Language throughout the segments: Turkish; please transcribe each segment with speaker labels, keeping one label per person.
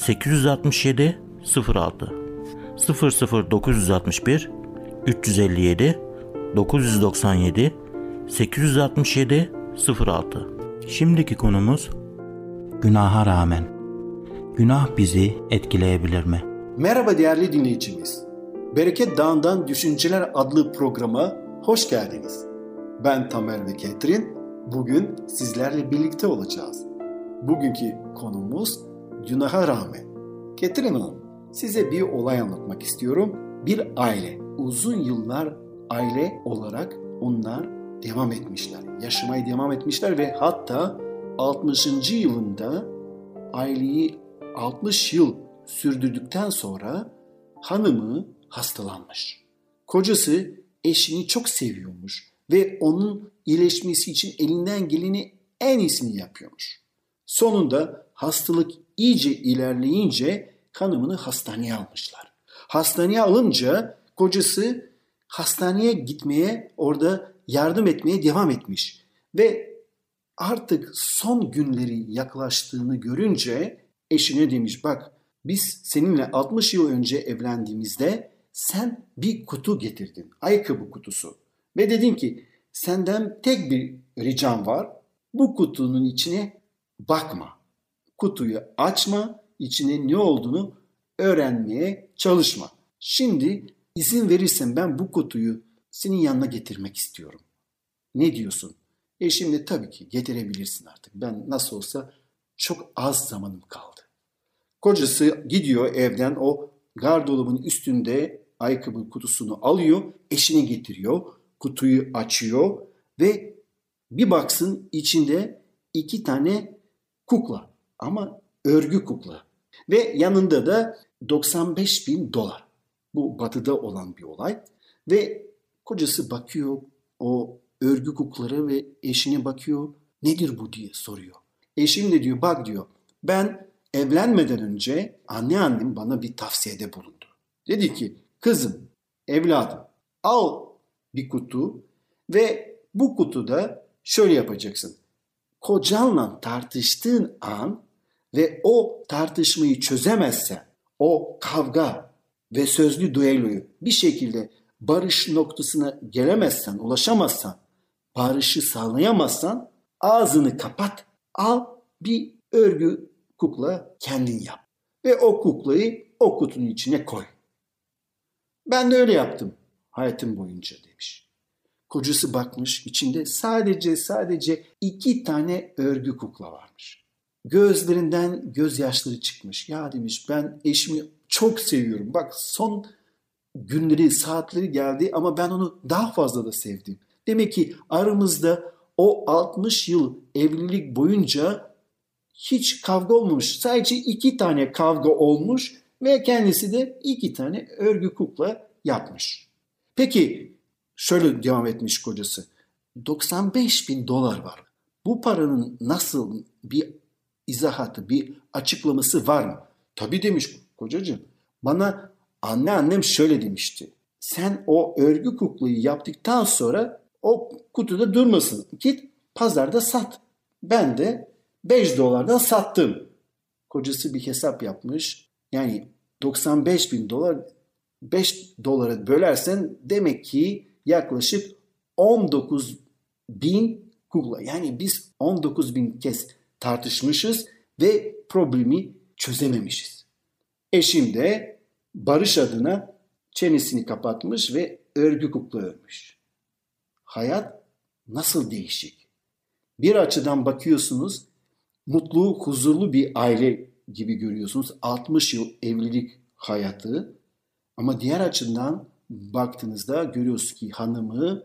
Speaker 1: 867 06 00961 357 997 867 06 Şimdiki konumuz günaha rağmen. Günah bizi etkileyebilir mi?
Speaker 2: Merhaba değerli dinleyicimiz. Bereket Dağı'ndan Düşünceler adlı programa hoş geldiniz. Ben Tamer ve Ketrin. Bugün sizlerle birlikte olacağız. Bugünkü konumuz günaha rağmen. Ketrin Hanım, size bir olay anlatmak istiyorum. Bir aile, uzun yıllar aile olarak onlar devam etmişler. Yaşamaya devam etmişler ve hatta 60. yılında aileyi 60 yıl sürdürdükten sonra hanımı hastalanmış. Kocası eşini çok seviyormuş ve onun iyileşmesi için elinden geleni en iyisini yapıyormuş. Sonunda hastalık iyice ilerleyince hanımını hastaneye almışlar. Hastaneye alınca kocası hastaneye gitmeye, orada yardım etmeye devam etmiş. Ve artık son günleri yaklaştığını görünce eşine demiş bak biz seninle 60 yıl önce evlendiğimizde sen bir kutu getirdin. Ayakkabı kutusu. Ve dedin ki senden tek bir ricam var. Bu kutunun içine bakma. Kutuyu açma, içine ne olduğunu öğrenmeye çalışma. Şimdi izin verirsen ben bu kutuyu senin yanına getirmek istiyorum. Ne diyorsun? E şimdi tabii ki getirebilirsin artık. Ben nasıl olsa çok az zamanım kaldı. Kocası gidiyor evden o gardırobun üstünde ayakkabı kutusunu alıyor, eşine getiriyor, kutuyu açıyor ve bir baksın içinde iki tane kukla ama örgü kukla ve yanında da 95 bin dolar. Bu batıda olan bir olay ve kocası bakıyor o örgü kuklara ve eşine bakıyor nedir bu diye soruyor. Eşim de diyor bak diyor ben evlenmeden önce anneannem bana bir tavsiyede bulundu. Dedi ki kızım evladım al bir kutu ve bu kutuda şöyle yapacaksın. Kocanla tartıştığın an ve o tartışmayı çözemezsen, o kavga ve sözlü düelloyu bir şekilde barış noktasına gelemezsen, ulaşamazsan, barışı sağlayamazsan ağzını kapat, al bir örgü kukla kendin yap. Ve o kuklayı o kutunun içine koy. Ben de öyle yaptım hayatım boyunca demiş. Kocası bakmış içinde sadece sadece iki tane örgü kukla varmış. Gözlerinden gözyaşları çıkmış. Ya demiş ben eşimi çok seviyorum. Bak son günleri, saatleri geldi ama ben onu daha fazla da sevdim. Demek ki aramızda o 60 yıl evlilik boyunca hiç kavga olmamış. Sadece iki tane kavga olmuş ve kendisi de iki tane örgü kukla yapmış. Peki şöyle devam etmiş kocası. 95 bin dolar var. Bu paranın nasıl bir izahatı, bir açıklaması var mı? Tabii demiş kocacığım. Bana anne annem şöyle demişti. Sen o örgü kuklayı yaptıktan sonra o kutuda durmasın. Git pazarda sat. Ben de 5 dolardan sattım. Kocası bir hesap yapmış. Yani 95 bin dolar 5 dolara bölersen demek ki yaklaşık 19 bin kukla. Yani biz 19 bin kez tartışmışız ve problemi çözememişiz. Eşim de barış adına çenesini kapatmış ve örgü kukla örmüş. Hayat nasıl değişik? Bir açıdan bakıyorsunuz mutlu, huzurlu bir aile gibi görüyorsunuz. 60 yıl evlilik hayatı. Ama diğer açıdan baktığınızda görüyorsunuz ki hanımı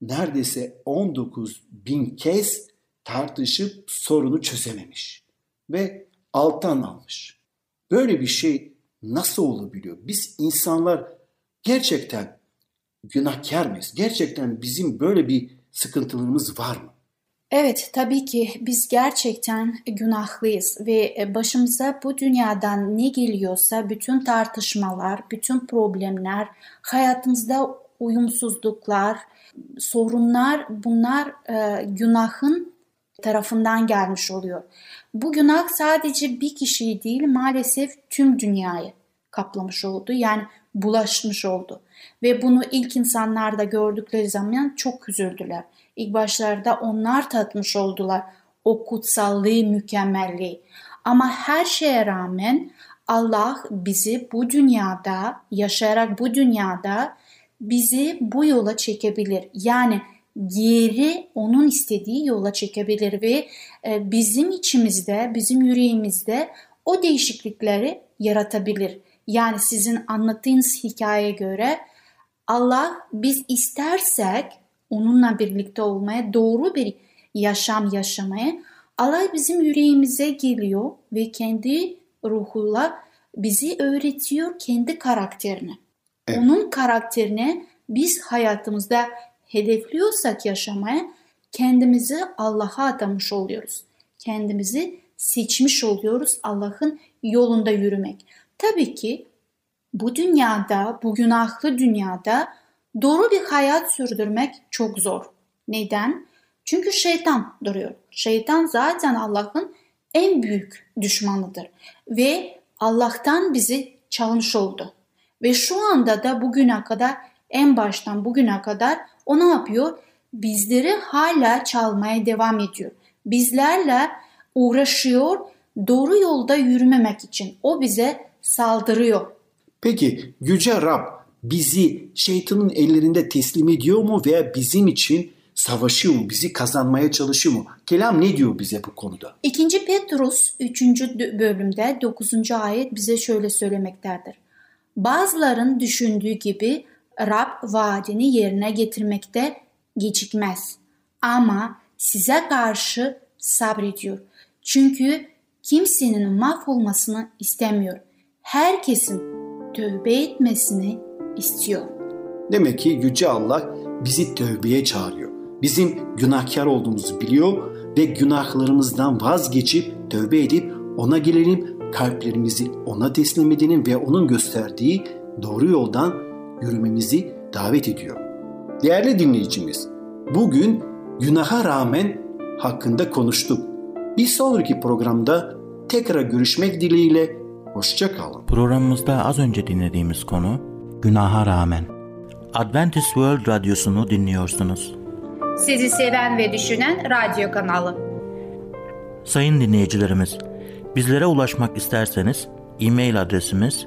Speaker 2: neredeyse 19 bin kez tartışıp sorunu çözememiş ve alttan almış. Böyle bir şey nasıl olabiliyor? Biz insanlar gerçekten günahkar mıyız? Gerçekten bizim böyle bir sıkıntılarımız var mı?
Speaker 3: Evet, tabii ki biz gerçekten günahlıyız ve başımıza bu dünyadan ne geliyorsa bütün tartışmalar, bütün problemler, hayatımızda uyumsuzluklar, sorunlar bunlar e, günahın tarafından gelmiş oluyor. Bu günah sadece bir kişiyi değil maalesef tüm dünyayı kaplamış oldu. Yani bulaşmış oldu. Ve bunu ilk insanlar da gördükleri zaman çok üzüldüler. İlk başlarda onlar tatmış oldular o kutsallığı, mükemmelliği. Ama her şeye rağmen Allah bizi bu dünyada, yaşayarak bu dünyada bizi bu yola çekebilir. Yani geri onun istediği yola çekebilir ve e, bizim içimizde, bizim yüreğimizde o değişiklikleri yaratabilir. Yani sizin anlattığınız hikayeye göre Allah biz istersek onunla birlikte olmaya, doğru bir yaşam yaşamaya Allah bizim yüreğimize geliyor ve kendi ruhuyla bizi öğretiyor kendi karakterini. Evet. Onun karakterine biz hayatımızda hedefliyorsak yaşamaya kendimizi Allah'a adamış oluyoruz. Kendimizi seçmiş oluyoruz Allah'ın yolunda yürümek. Tabii ki bu dünyada, bu günahlı dünyada doğru bir hayat sürdürmek çok zor. Neden? Çünkü şeytan duruyor. Şeytan zaten Allah'ın en büyük düşmanıdır ve Allah'tan bizi çalmış oldu. Ve şu anda da bugüne kadar en baştan bugüne kadar o ne yapıyor? Bizleri hala çalmaya devam ediyor. Bizlerle uğraşıyor doğru yolda yürümemek için. O bize saldırıyor.
Speaker 2: Peki Yüce Rab bizi şeytanın ellerinde teslim ediyor mu veya bizim için savaşıyor mu? Bizi kazanmaya çalışıyor mu? Kelam ne diyor bize bu konuda?
Speaker 3: 2. Petrus 3. bölümde 9. ayet bize şöyle söylemektedir. Bazıların düşündüğü gibi Rab vaadini yerine getirmekte gecikmez. Ama size karşı sabrediyor. Çünkü kimsenin mahvolmasını istemiyor. Herkesin tövbe etmesini istiyor.
Speaker 2: Demek ki Yüce Allah bizi tövbeye çağırıyor. Bizim günahkar olduğumuzu biliyor ve günahlarımızdan vazgeçip tövbe edip ona gelelim, kalplerimizi ona teslim edelim ve onun gösterdiği doğru yoldan yürümemizi davet ediyor. Değerli dinleyicimiz, bugün günaha rağmen hakkında konuştuk. Bir sonraki programda tekrar görüşmek dileğiyle hoşçakalın.
Speaker 1: Programımızda az önce dinlediğimiz konu günaha rağmen. Adventist World Radyosu'nu dinliyorsunuz.
Speaker 4: Sizi seven ve düşünen radyo kanalı.
Speaker 1: Sayın dinleyicilerimiz, bizlere ulaşmak isterseniz e-mail adresimiz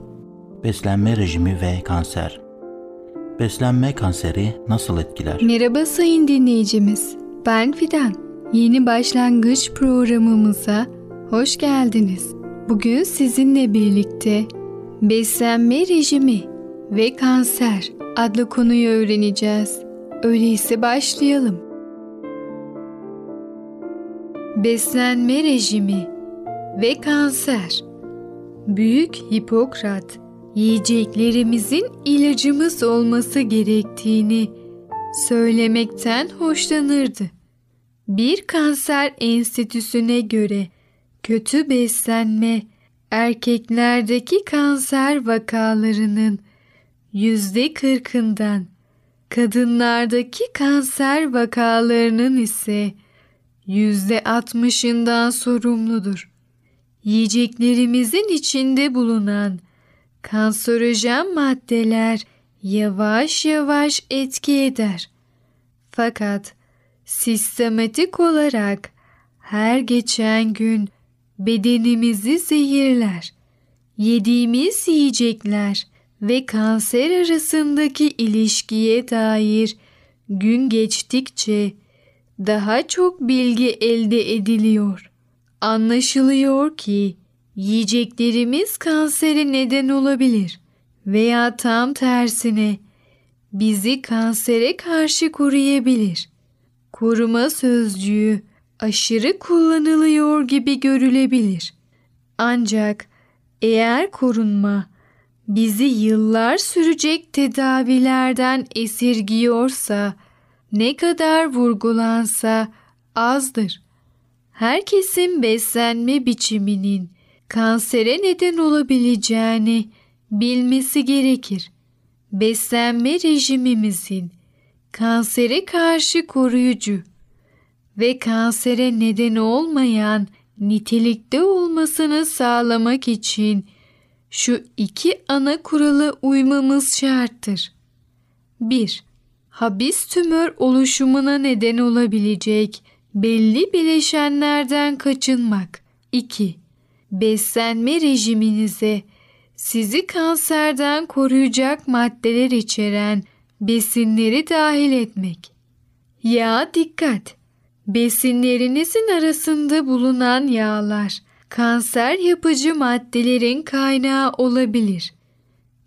Speaker 1: beslenme rejimi ve kanser. Beslenme kanseri nasıl etkiler?
Speaker 5: Merhaba sayın dinleyicimiz. Ben Fidan. Yeni başlangıç programımıza hoş geldiniz. Bugün sizinle birlikte beslenme rejimi ve kanser adlı konuyu öğreneceğiz. Öyleyse başlayalım. Beslenme rejimi ve kanser Büyük Hipokrat yiyeceklerimizin ilacımız olması gerektiğini söylemekten hoşlanırdı. Bir kanser enstitüsüne göre kötü beslenme erkeklerdeki kanser vakalarının yüzde kırkından, kadınlardaki kanser vakalarının ise yüzde altmışından sorumludur. Yiyeceklerimizin içinde bulunan kanserojen maddeler yavaş yavaş etki eder. Fakat sistematik olarak her geçen gün bedenimizi zehirler. Yediğimiz yiyecekler ve kanser arasındaki ilişkiye dair gün geçtikçe daha çok bilgi elde ediliyor. Anlaşılıyor ki yiyeceklerimiz kansere neden olabilir veya tam tersine bizi kansere karşı koruyabilir. Koruma sözcüğü aşırı kullanılıyor gibi görülebilir. Ancak eğer korunma bizi yıllar sürecek tedavilerden esirgiyorsa ne kadar vurgulansa azdır. Herkesin beslenme biçiminin kansere neden olabileceğini bilmesi gerekir. Beslenme rejimimizin kansere karşı koruyucu ve kansere neden olmayan nitelikte olmasını sağlamak için şu iki ana kurala uymamız şarttır. 1. Habis tümör oluşumuna neden olabilecek belli bileşenlerden kaçınmak. 2. Beslenme rejiminize sizi kanserden koruyacak maddeler içeren besinleri dahil etmek. Ya dikkat! Besinlerinizin arasında bulunan yağlar kanser yapıcı maddelerin kaynağı olabilir.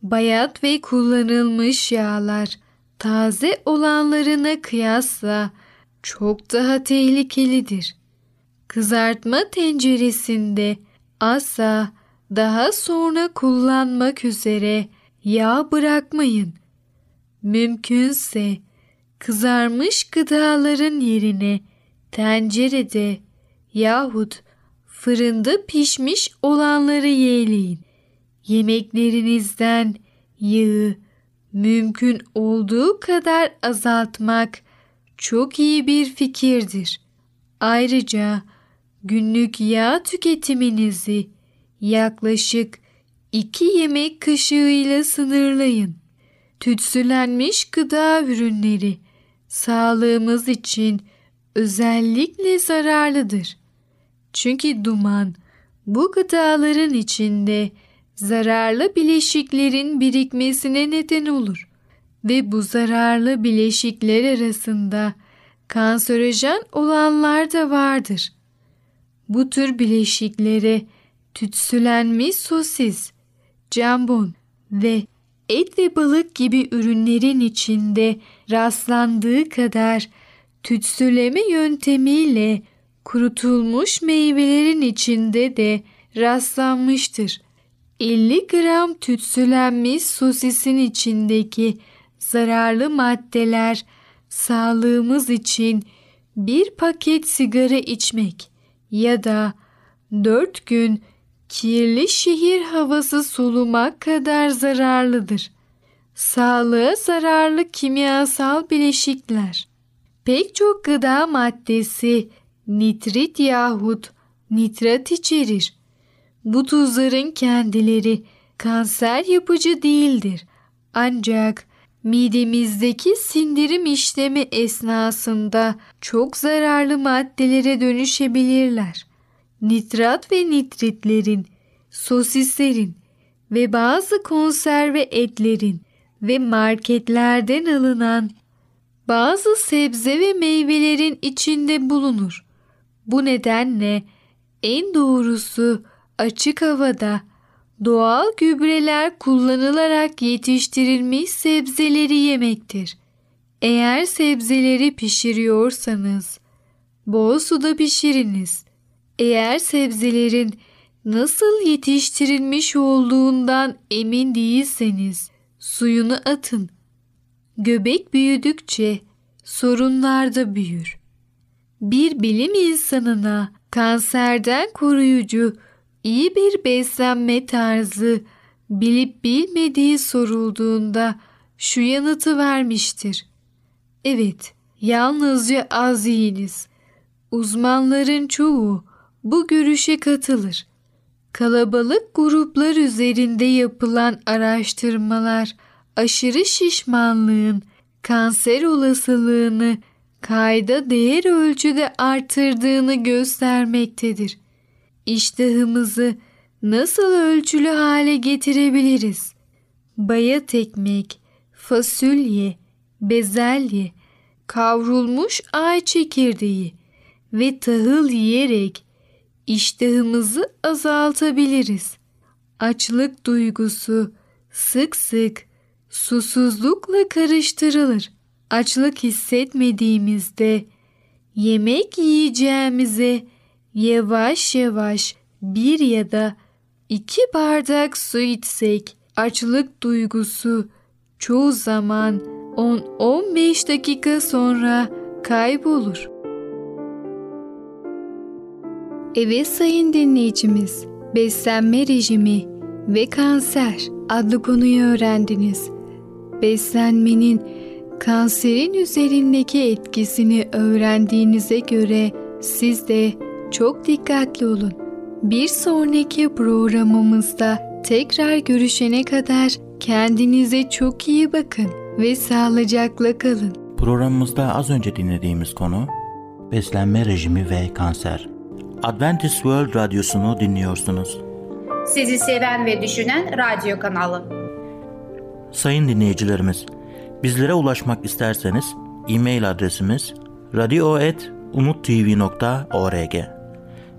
Speaker 5: Bayat ve kullanılmış yağlar taze olanlarına kıyasla çok daha tehlikelidir. Kızartma tenceresinde asla daha sonra kullanmak üzere yağ bırakmayın. Mümkünse kızarmış gıdaların yerine tencerede yahut fırında pişmiş olanları yeğleyin. Yemeklerinizden yağı mümkün olduğu kadar azaltmak çok iyi bir fikirdir. Ayrıca günlük yağ tüketiminizi yaklaşık 2 yemek kaşığıyla sınırlayın. Tütsülenmiş gıda ürünleri sağlığımız için özellikle zararlıdır. Çünkü duman bu gıdaların içinde zararlı bileşiklerin birikmesine neden olur ve bu zararlı bileşikler arasında kanserojen olanlar da vardır. Bu tür bileşiklere tütsülenmiş sosis, jambon ve et ve balık gibi ürünlerin içinde rastlandığı kadar tütsüleme yöntemiyle kurutulmuş meyvelerin içinde de rastlanmıştır. 50 gram tütsülenmiş sosisin içindeki zararlı maddeler sağlığımız için bir paket sigara içmek ya da 4 gün kirli şehir havası solumak kadar zararlıdır. Sağlığa zararlı kimyasal bileşikler. Pek çok gıda maddesi nitrit yahut nitrat içerir. Bu tuzların kendileri kanser yapıcı değildir. Ancak midemizdeki sindirim işlemi esnasında çok zararlı maddelere dönüşebilirler. Nitrat ve nitritlerin, sosislerin ve bazı konserve etlerin ve marketlerden alınan bazı sebze ve meyvelerin içinde bulunur. Bu nedenle en doğrusu açık havada doğal gübreler kullanılarak yetiştirilmiş sebzeleri yemektir. Eğer sebzeleri pişiriyorsanız bol suda pişiriniz. Eğer sebzelerin nasıl yetiştirilmiş olduğundan emin değilseniz suyunu atın. Göbek büyüdükçe sorunlar da büyür. Bir bilim insanına kanserden koruyucu iyi bir beslenme tarzı bilip bilmediği sorulduğunda şu yanıtı vermiştir. Evet, yalnızca az yiyiniz. Uzmanların çoğu bu görüşe katılır. Kalabalık gruplar üzerinde yapılan araştırmalar aşırı şişmanlığın kanser olasılığını kayda değer ölçüde artırdığını göstermektedir. İştahımızı nasıl ölçülü hale getirebiliriz? Bayat ekmek, fasulye, bezelye, kavrulmuş ay çekirdeği ve tahıl yiyerek iştahımızı azaltabiliriz. Açlık duygusu sık sık susuzlukla karıştırılır. Açlık hissetmediğimizde yemek yiyeceğimize yavaş yavaş bir ya da iki bardak su içsek açlık duygusu çoğu zaman 10-15 dakika sonra kaybolur. Evet sayın dinleyicimiz, beslenme rejimi ve kanser adlı konuyu öğrendiniz. Beslenmenin kanserin üzerindeki etkisini öğrendiğinize göre siz de çok dikkatli olun. Bir sonraki programımızda tekrar görüşene kadar kendinize çok iyi bakın ve sağlıcakla kalın.
Speaker 1: Programımızda az önce dinlediğimiz konu beslenme rejimi ve kanser. Adventist World Radyosu'nu dinliyorsunuz.
Speaker 4: Sizi seven ve düşünen radyo kanalı.
Speaker 1: Sayın dinleyicilerimiz, bizlere ulaşmak isterseniz e-mail adresimiz radio.umutv.org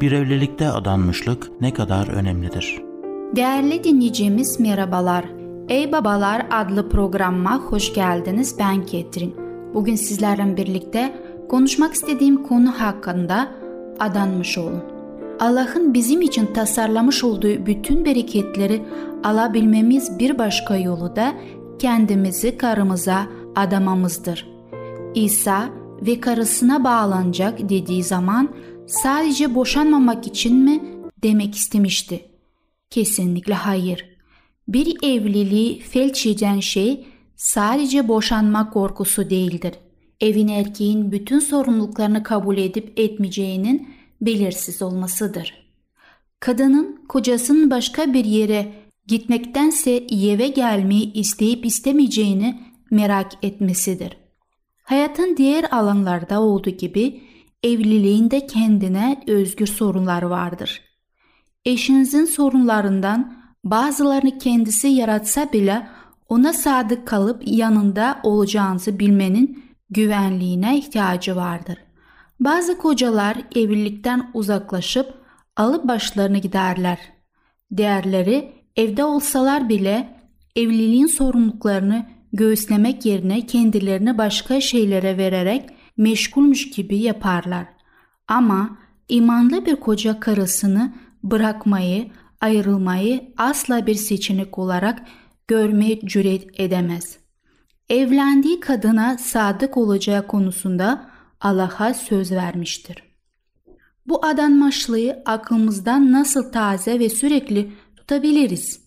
Speaker 1: Bir evlilikte adanmışlık ne kadar önemlidir?
Speaker 3: Değerli dinleyicimiz merhabalar. Ey Babalar adlı programıma hoş geldiniz. Ben Ketrin. Bugün sizlerle birlikte konuşmak istediğim konu hakkında adanmış olun. Allah'ın bizim için tasarlamış olduğu bütün bereketleri alabilmemiz bir başka yolu da kendimizi karımıza adamamızdır. İsa ve karısına bağlanacak dediği zaman sadece boşanmamak için mi demek istemişti? Kesinlikle hayır. Bir evliliği felç eden şey sadece boşanma korkusu değildir. Evin erkeğin bütün sorumluluklarını kabul edip etmeyeceğinin belirsiz olmasıdır. Kadının kocasının başka bir yere gitmektense eve gelmeyi isteyip istemeyeceğini merak etmesidir. Hayatın diğer alanlarda olduğu gibi evliliğinde kendine özgür sorunlar vardır. Eşinizin sorunlarından bazılarını kendisi yaratsa bile ona sadık kalıp yanında olacağınızı bilmenin güvenliğine ihtiyacı vardır. Bazı kocalar evlilikten uzaklaşıp alıp başlarını giderler. Diğerleri evde olsalar bile evliliğin sorumluluklarını göğüslemek yerine kendilerini başka şeylere vererek meşgulmüş gibi yaparlar. Ama imanlı bir koca karısını bırakmayı, ayrılmayı asla bir seçenek olarak görmeye cüret edemez. Evlendiği kadına sadık olacağı konusunda Allah'a söz vermiştir. Bu adanmışlığı aklımızdan nasıl taze ve sürekli tutabiliriz?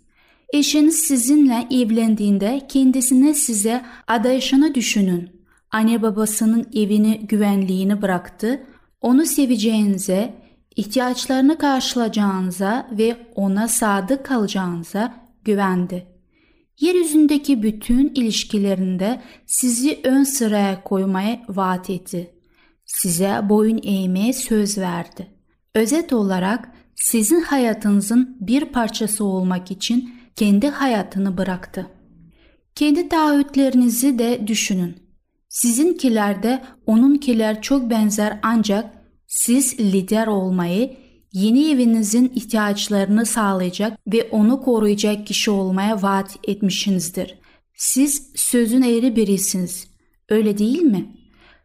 Speaker 3: Eşiniz sizinle evlendiğinde kendisine size adayışını düşünün. Anne babasının evini güvenliğini bıraktı, onu seveceğinize, ihtiyaçlarını karşılayacağınıza ve ona sadık kalacağınıza güvendi. Yeryüzündeki bütün ilişkilerinde sizi ön sıraya koymaya vaat etti. Size boyun eğmeye söz verdi. Özet olarak sizin hayatınızın bir parçası olmak için kendi hayatını bıraktı. Kendi taahhütlerinizi de düşünün. Sizinkiler de onunkiler çok benzer ancak siz lider olmayı, yeni evinizin ihtiyaçlarını sağlayacak ve onu koruyacak kişi olmaya vaat etmişsinizdir. Siz sözün eğri birisiniz. Öyle değil mi?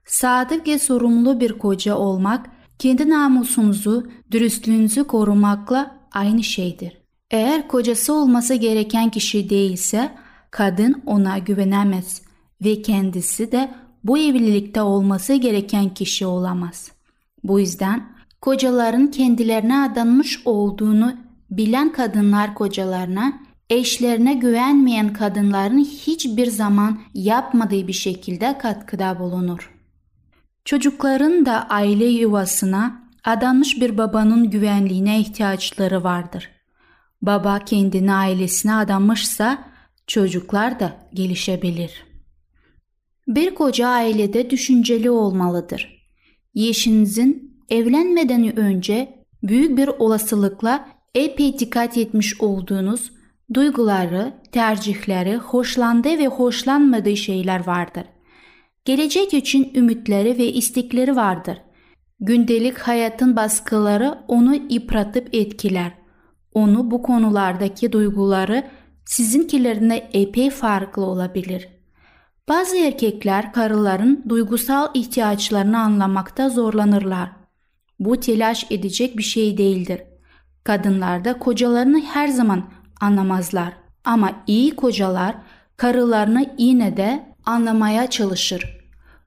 Speaker 3: Sadık ve sorumlu bir koca olmak, kendi namusunuzu, dürüstlüğünüzü korumakla aynı şeydir. Eğer kocası olması gereken kişi değilse, kadın ona güvenemez ve kendisi de bu evlilikte olması gereken kişi olamaz. Bu yüzden kocaların kendilerine adanmış olduğunu bilen kadınlar kocalarına, eşlerine güvenmeyen kadınların hiçbir zaman yapmadığı bir şekilde katkıda bulunur. Çocukların da aile yuvasına adanmış bir babanın güvenliğine ihtiyaçları vardır. Baba kendini ailesine adanmışsa çocuklar da gelişebilir. Bir koca ailede düşünceli olmalıdır. Yeşinizin evlenmeden önce büyük bir olasılıkla epey dikkat etmiş olduğunuz duyguları, tercihleri, hoşlandığı ve hoşlanmadığı şeyler vardır. Gelecek için ümitleri ve istekleri vardır. Gündelik hayatın baskıları onu yıpratıp etkiler. Onu bu konulardaki duyguları sizinkilerine epey farklı olabilir. Bazı erkekler karıların duygusal ihtiyaçlarını anlamakta zorlanırlar. Bu telaş edecek bir şey değildir. Kadınlar da kocalarını her zaman anlamazlar. Ama iyi kocalar karılarını yine de anlamaya çalışır.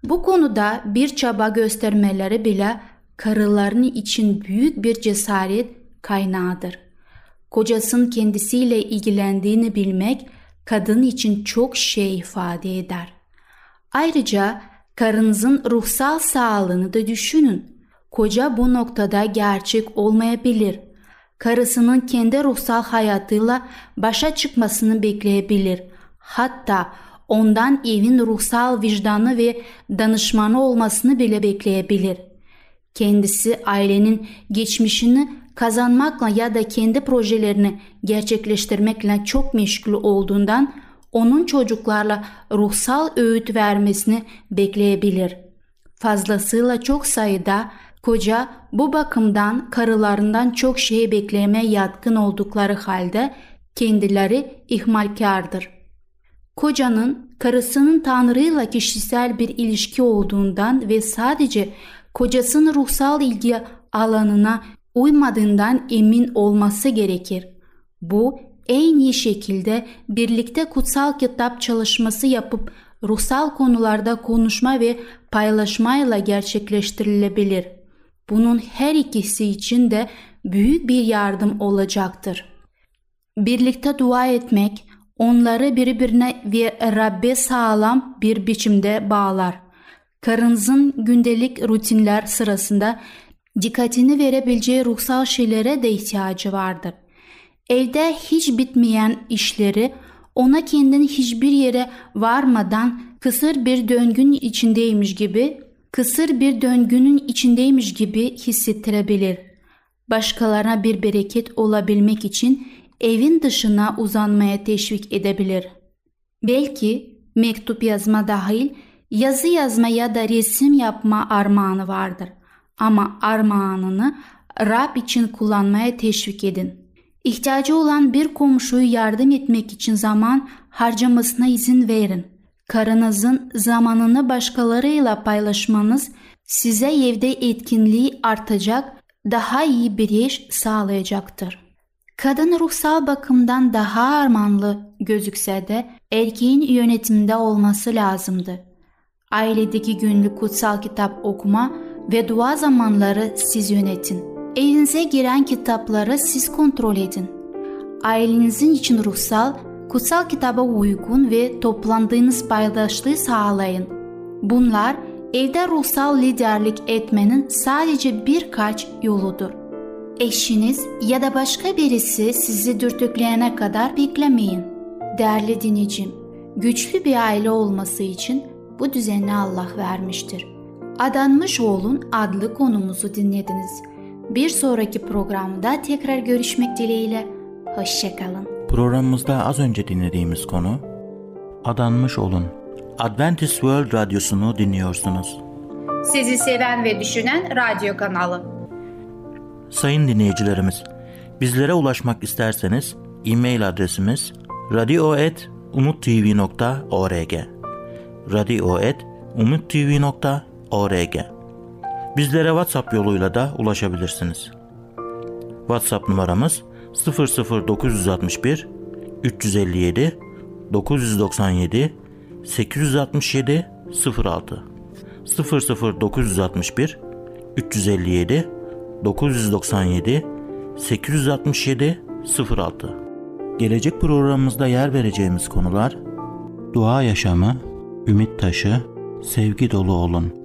Speaker 3: Bu konuda bir çaba göstermeleri bile karılarını için büyük bir cesaret kaynağıdır. Kocasının kendisiyle ilgilendiğini bilmek kadın için çok şey ifade eder. Ayrıca karınızın ruhsal sağlığını da düşünün. Koca bu noktada gerçek olmayabilir. Karısının kendi ruhsal hayatıyla başa çıkmasını bekleyebilir. Hatta ondan evin ruhsal vicdanı ve danışmanı olmasını bile bekleyebilir. Kendisi ailenin geçmişini kazanmakla ya da kendi projelerini gerçekleştirmekle çok meşgul olduğundan onun çocuklarla ruhsal öğüt vermesini bekleyebilir. Fazlasıyla çok sayıda koca bu bakımdan karılarından çok şey bekleme yatkın oldukları halde kendileri ihmalkardır. Kocanın karısının Tanrı'yla kişisel bir ilişki olduğundan ve sadece kocasının ruhsal ilgi alanına uymadığından emin olması gerekir. Bu en iyi şekilde birlikte kutsal kitap çalışması yapıp ruhsal konularda konuşma ve paylaşmayla gerçekleştirilebilir. Bunun her ikisi için de büyük bir yardım olacaktır. Birlikte dua etmek onları birbirine ve Rabbe sağlam bir biçimde bağlar. Karınızın gündelik rutinler sırasında dikkatini verebileceği ruhsal şeylere de ihtiyacı vardır. Evde hiç bitmeyen işleri ona kendini hiçbir yere varmadan kısır bir döngün içindeymiş gibi, kısır bir döngünün içindeymiş gibi hissettirebilir. Başkalarına bir bereket olabilmek için evin dışına uzanmaya teşvik edebilir. Belki mektup yazma dahil yazı yazma ya da resim yapma armağanı vardır. Ama armağanını Rab için kullanmaya teşvik edin. İhtiyacı olan bir komşuyu yardım etmek için zaman harcamasına izin verin. Karınızın zamanını başkalarıyla paylaşmanız size evde etkinliği artacak, daha iyi bir iş sağlayacaktır. Kadın ruhsal bakımdan daha armanlı gözükse de erkeğin yönetimde olması lazımdı. Ailedeki günlük kutsal kitap okuma ve dua zamanları siz yönetin. Evinize giren kitapları siz kontrol edin. Ailenizin için ruhsal, kutsal kitaba uygun ve toplandığınız paydaşlığı sağlayın. Bunlar evde ruhsal liderlik etmenin sadece birkaç yoludur. Eşiniz ya da başka birisi sizi dürtükleyene kadar beklemeyin. Değerli dinleyicim, güçlü bir aile olması için bu düzeni Allah vermiştir. Adanmış olun adlı konumuzu dinlediniz. Bir sonraki programda tekrar görüşmek dileğiyle. Hoşçakalın.
Speaker 1: Programımızda az önce dinlediğimiz konu Adanmış Olun. Adventist World Radyosu'nu dinliyorsunuz.
Speaker 4: Sizi seven ve düşünen radyo kanalı.
Speaker 1: Sayın dinleyicilerimiz, bizlere ulaşmak isterseniz e-mail adresimiz radio.umutv.org radio.umutv.org Bizlere WhatsApp yoluyla da ulaşabilirsiniz. WhatsApp numaramız 00961 357 997 867 06 00961 357 997 867 06 Gelecek programımızda yer vereceğimiz konular Dua yaşamı, ümit taşı, sevgi dolu olun.